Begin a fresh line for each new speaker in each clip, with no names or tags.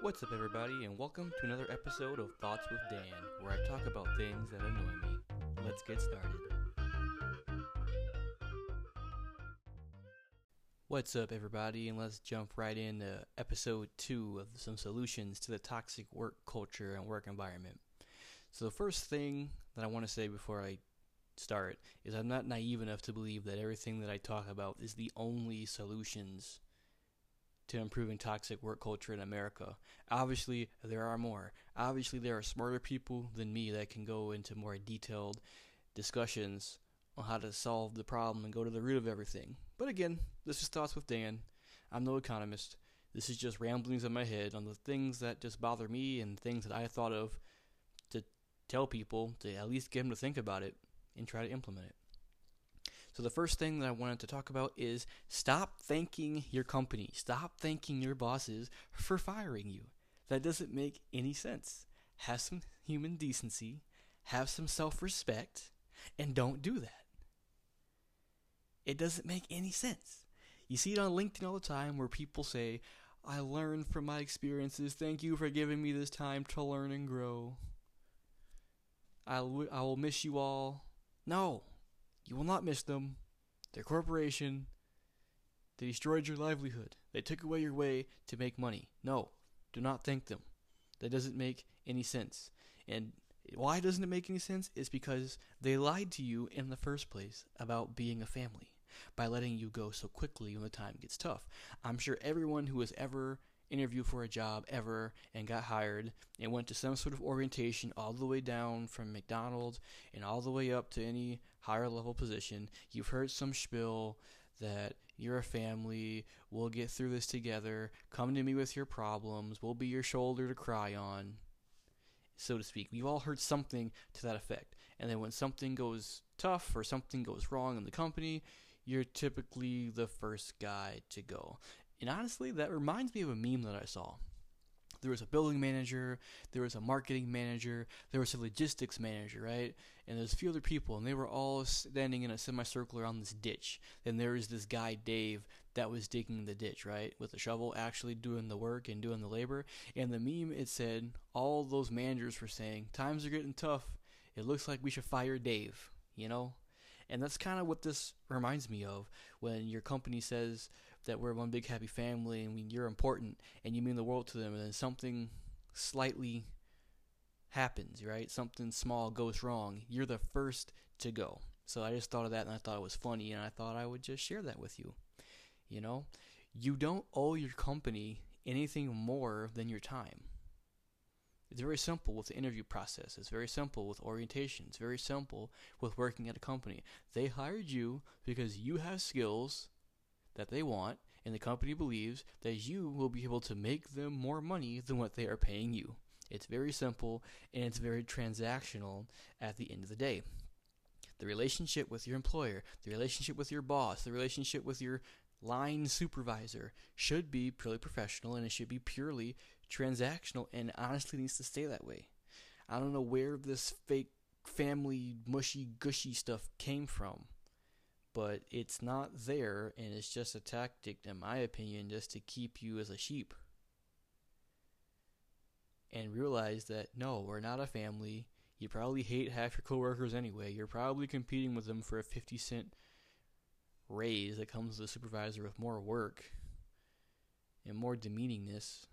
What's up, everybody, and welcome to another episode of Thoughts with Dan, where I talk about things that annoy me. Let's get started. What's up, everybody, and let's jump right into episode two of some solutions to the toxic work culture and work environment. So, the first thing that I want to say before I start is I'm not naive enough to believe that everything that I talk about is the only solutions to improving toxic work culture in America. Obviously, there are more. Obviously, there are smarter people than me that can go into more detailed discussions on how to solve the problem and go to the root of everything. But again, this is Thoughts with Dan. I'm no economist. This is just ramblings in my head on the things that just bother me and things that I thought of to tell people to at least get them to think about it and try to implement it. So, the first thing that I wanted to talk about is stop thanking your company, stop thanking your bosses for firing you. That doesn't make any sense. Have some human decency, have some self respect, and don't do that. It doesn't make any sense. You see it on LinkedIn all the time where people say, I learned from my experiences. Thank you for giving me this time to learn and grow. I will miss you all. No, you will not miss them. They're corporation. They destroyed your livelihood. They took away your way to make money. No, do not thank them. That doesn't make any sense. And why doesn't it make any sense? Is because they lied to you in the first place about being a family by letting you go so quickly when the time gets tough. I'm sure everyone who has ever interviewed for a job ever and got hired and went to some sort of orientation all the way down from McDonald's and all the way up to any higher level position. You've heard some spiel that you're a family, we'll get through this together, come to me with your problems, we'll be your shoulder to cry on, so to speak. We've all heard something to that effect. And then when something goes tough or something goes wrong in the company, you're typically the first guy to go. And honestly, that reminds me of a meme that I saw. There was a building manager, there was a marketing manager, there was a logistics manager, right? And there's a few other people, and they were all standing in a semicircle around this ditch. And there was this guy, Dave, that was digging the ditch, right? With a shovel, actually doing the work and doing the labor. And the meme, it said, all those managers were saying, Times are getting tough. It looks like we should fire Dave, you know? And that's kind of what this reminds me of when your company says that we're one big happy family and we, you're important and you mean the world to them, and then something slightly happens, right? Something small goes wrong. You're the first to go. So I just thought of that and I thought it was funny and I thought I would just share that with you. You know, you don't owe your company anything more than your time. It's very simple with the interview process. It's very simple with orientation. It's very simple with working at a company. They hired you because you have skills that they want, and the company believes that you will be able to make them more money than what they are paying you. It's very simple and it's very transactional at the end of the day. The relationship with your employer, the relationship with your boss, the relationship with your line supervisor should be purely professional and it should be purely transactional and honestly needs to stay that way. I don't know where this fake family mushy gushy stuff came from, but it's not there and it's just a tactic, in my opinion, just to keep you as a sheep. And realize that no, we're not a family. You probably hate half your coworkers anyway. You're probably competing with them for a 50 cent raise that comes to the supervisor with more work and more demeaningness.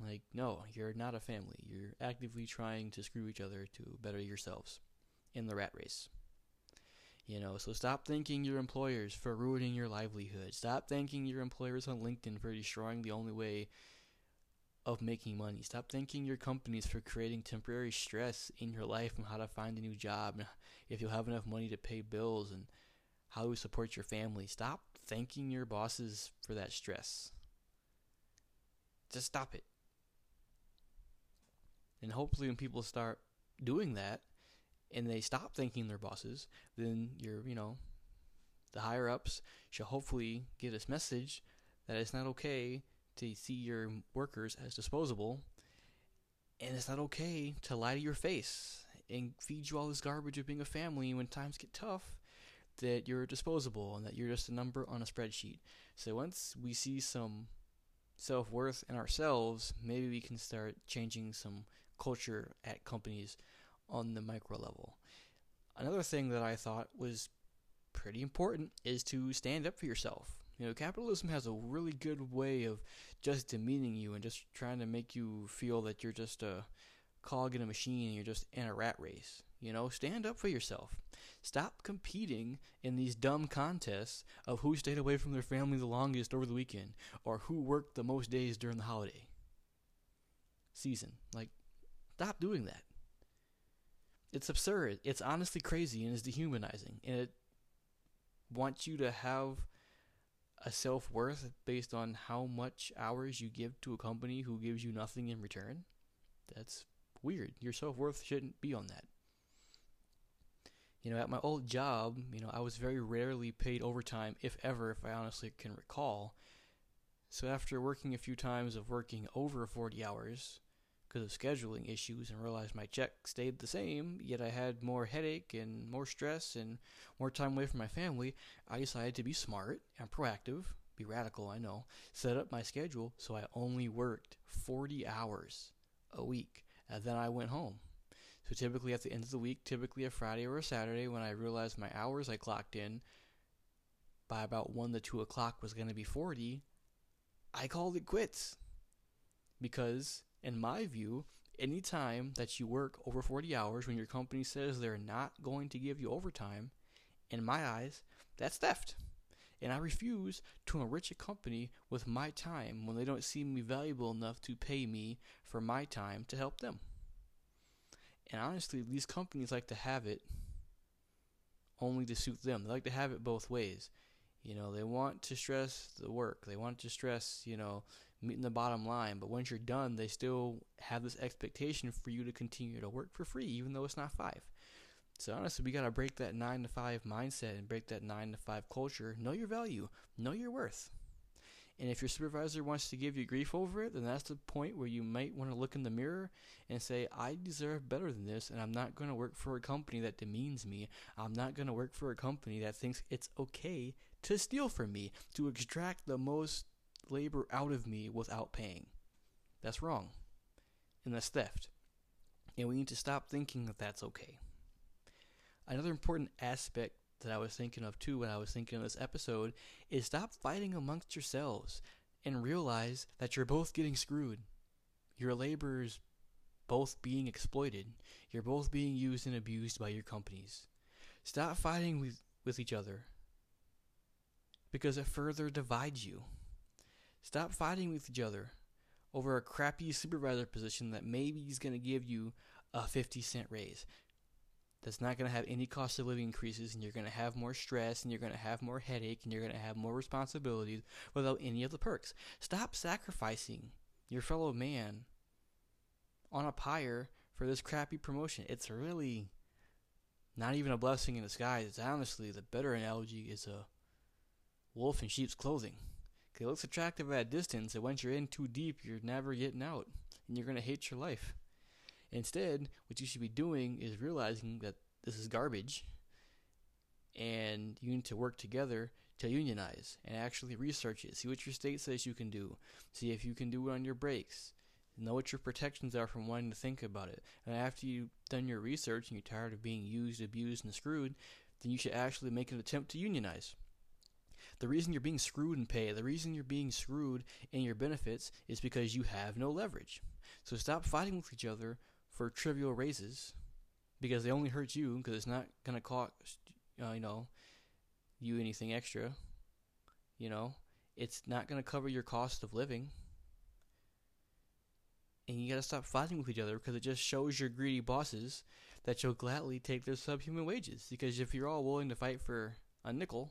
Like, no, you're not a family. You're actively trying to screw each other to better yourselves in the rat race. You know, so stop thanking your employers for ruining your livelihood. Stop thanking your employers on LinkedIn for destroying the only way of making money. Stop thanking your companies for creating temporary stress in your life and how to find a new job and if you'll have enough money to pay bills and how to support your family. Stop thanking your bosses for that stress. Just stop it. And hopefully, when people start doing that and they stop thanking their bosses, then your, you know, the higher ups should hopefully get this message that it's not okay to see your workers as disposable and it's not okay to lie to your face and feed you all this garbage of being a family when times get tough that you're disposable and that you're just a number on a spreadsheet. So once we see some self worth in ourselves, maybe we can start changing some culture at companies on the micro level. Another thing that I thought was pretty important is to stand up for yourself. You know, capitalism has a really good way of just demeaning you and just trying to make you feel that you're just a cog in a machine and you're just in a rat race. You know, stand up for yourself. Stop competing in these dumb contests of who stayed away from their family the longest over the weekend or who worked the most days during the holiday season. Like, stop doing that. It's absurd. It's honestly crazy and it's dehumanizing. And it wants you to have a self worth based on how much hours you give to a company who gives you nothing in return. That's weird. Your self worth shouldn't be on that. You know, at my old job, you know, I was very rarely paid overtime, if ever, if I honestly can recall. So after working a few times of working over 40 hours because of scheduling issues and realized my check stayed the same, yet I had more headache and more stress and more time away from my family, I decided to be smart and proactive, be radical, I know, set up my schedule so I only worked 40 hours a week and then I went home. So typically at the end of the week, typically a Friday or a Saturday, when I realized my hours I clocked in by about 1 to 2 o'clock was going to be 40, I called it quits. Because, in my view, any time that you work over 40 hours when your company says they're not going to give you overtime, in my eyes, that's theft. And I refuse to enrich a company with my time when they don't see me valuable enough to pay me for my time to help them. And honestly, these companies like to have it only to suit them. They like to have it both ways. You know, they want to stress the work. They want to stress, you know, meeting the bottom line. But once you're done, they still have this expectation for you to continue to work for free, even though it's not five. So honestly, we gotta break that nine to five mindset and break that nine to five culture. Know your value. Know your worth. And if your supervisor wants to give you grief over it, then that's the point where you might want to look in the mirror and say, I deserve better than this, and I'm not going to work for a company that demeans me. I'm not going to work for a company that thinks it's okay to steal from me, to extract the most labor out of me without paying. That's wrong. And that's theft. And we need to stop thinking that that's okay. Another important aspect that I was thinking of too when I was thinking of this episode is stop fighting amongst yourselves and realize that you're both getting screwed. Your labor is both being exploited. You're both being used and abused by your companies. Stop fighting with, with each other because it further divides you. Stop fighting with each other over a crappy supervisor position that maybe is going to give you a 50 cent raise that's not going to have any cost of living increases and you're going to have more stress and you're going to have more headache and you're going to have more responsibilities without any of the perks. Stop sacrificing your fellow man on a pyre for this crappy promotion. It's really not even a blessing in disguise. It's honestly the better analogy is a wolf in sheep's clothing. It looks attractive at a distance, and once you're in too deep, you're never getting out, and you're going to hate your life. Instead, what you should be doing is realizing that this is garbage and you need to work together to unionize and actually research it. See what your state says you can do. See if you can do it on your breaks. Know what your protections are from wanting to think about it. And after you've done your research and you're tired of being used, abused, and screwed, then you should actually make an attempt to unionize. The reason you're being screwed in pay, the reason you're being screwed in your benefits is because you have no leverage. So stop fighting with each other for trivial raises because they only hurt you because it's not gonna cost uh, you know you anything extra. You know, it's not gonna cover your cost of living. And you gotta stop fighting with each other because it just shows your greedy bosses that you'll gladly take their subhuman wages. Because if you're all willing to fight for a nickel,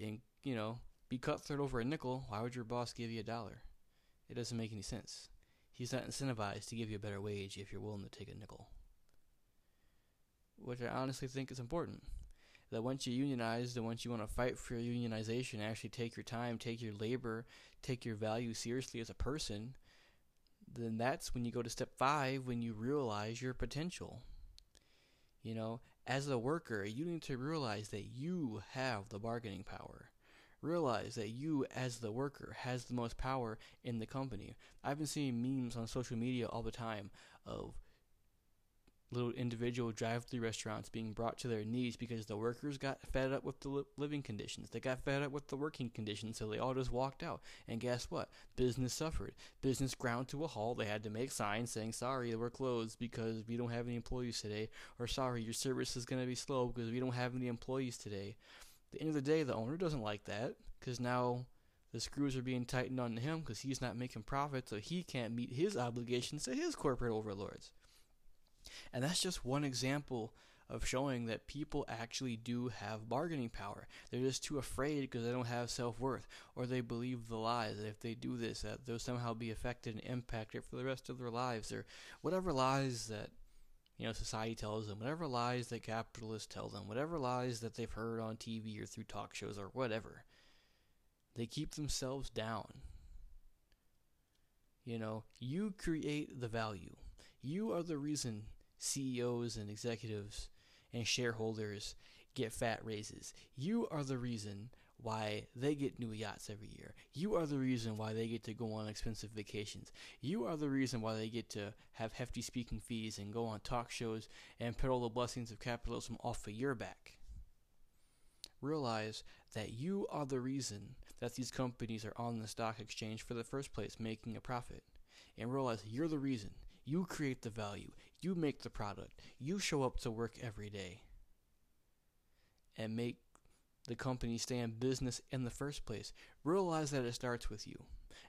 and you know, be cutthroat over a nickel, why would your boss give you a dollar? It doesn't make any sense. He's not incentivized to give you a better wage if you're willing to take a nickel. Which I honestly think is important. That once you unionize, and once you want to fight for your unionization, actually take your time, take your labor, take your value seriously as a person, then that's when you go to step five when you realize your potential. You know, as a worker, you need to realize that you have the bargaining power. Realize that you, as the worker, has the most power in the company. I've been seeing memes on social media all the time of little individual drive-through restaurants being brought to their knees because the workers got fed up with the li- living conditions. They got fed up with the working conditions, so they all just walked out. And guess what? Business suffered. Business ground to a halt. They had to make signs saying, "Sorry, we're closed because we don't have any employees today," or "Sorry, your service is going to be slow because we don't have any employees today." At the end of the day, the owner doesn't like that because now the screws are being tightened on him because he's not making profit, so he can't meet his obligations to his corporate overlords. And that's just one example of showing that people actually do have bargaining power. They're just too afraid because they don't have self-worth or they believe the lies that if they do this that they'll somehow be affected and impacted for the rest of their lives or whatever lies that you know society tells them, whatever lies that capitalists tell them, whatever lies that they've heard on TV or through talk shows or whatever. They keep themselves down. You know, you create the value. You are the reason CEOs and executives and shareholders get fat raises. You are the reason why they get new yachts every year. You are the reason why they get to go on expensive vacations. You are the reason why they get to have hefty speaking fees and go on talk shows and all the blessings of capitalism off of your back. Realize that you are the reason that these companies are on the stock exchange for the first place, making a profit. And realize you're the reason. You create the value. You make the product. You show up to work every day and make the company stay in business in the first place. Realize that it starts with you.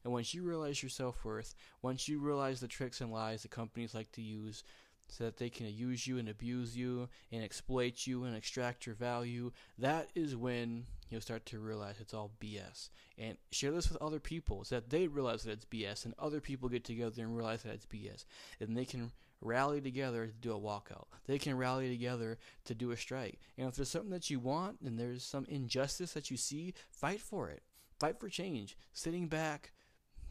And once you realize your self worth, once you realize the tricks and lies that companies like to use so that they can use you and abuse you and exploit you and extract your value, that is when you'll start to realize it's all BS. And share this with other people so that they realize that it's BS and other people get together and realize that it's BS. And they can rally together to do a walkout. They can rally together to do a strike. And if there's something that you want and there's some injustice that you see, fight for it. Fight for change. Sitting back,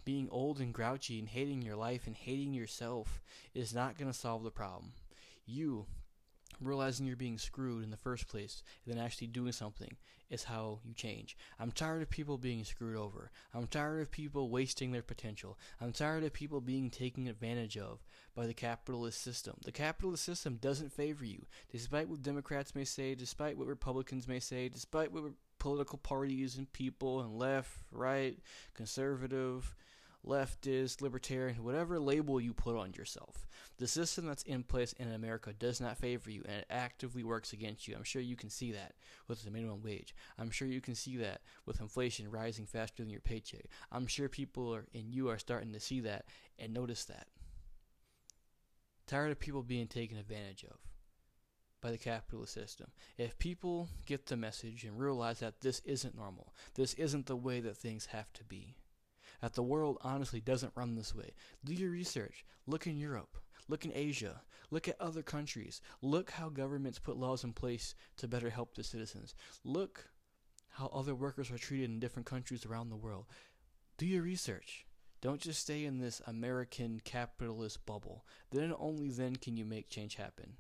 being old and grouchy and hating your life and hating yourself is not going to solve the problem. You realizing you're being screwed in the first place and then actually doing something is how you change. I'm tired of people being screwed over. I'm tired of people wasting their potential. I'm tired of people being taken advantage of by the capitalist system. The capitalist system doesn't favor you, despite what Democrats may say, despite what Republicans may say, despite what political parties and people and left, right, conservative, leftist, libertarian, whatever label you put on yourself. The system that's in place in America does not favor you and it actively works against you. I'm sure you can see that with the minimum wage. I'm sure you can see that with inflation rising faster than your paycheck. I'm sure people are, and you are starting to see that and notice that. Tired of people being taken advantage of by the capitalist system. If people get the message and realize that this isn't normal, this isn't the way that things have to be, that the world honestly doesn't run this way. Do your research. Look in Europe. Look in Asia. Look at other countries. Look how governments put laws in place to better help the citizens. Look how other workers are treated in different countries around the world. Do your research. Don't just stay in this American capitalist bubble. Then only then can you make change happen.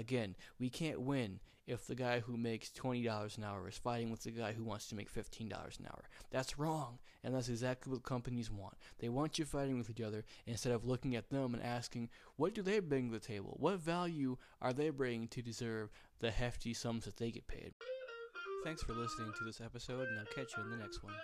Again, we can't win if the guy who makes $20 an hour is fighting with the guy who wants to make $15 an hour. That's wrong, and that's exactly what companies want. They want you fighting with each other instead of looking at them and asking, what do they bring to the table? What value are they bringing to deserve the hefty sums that they get paid? Thanks for listening to this episode, and I'll catch you in the next one.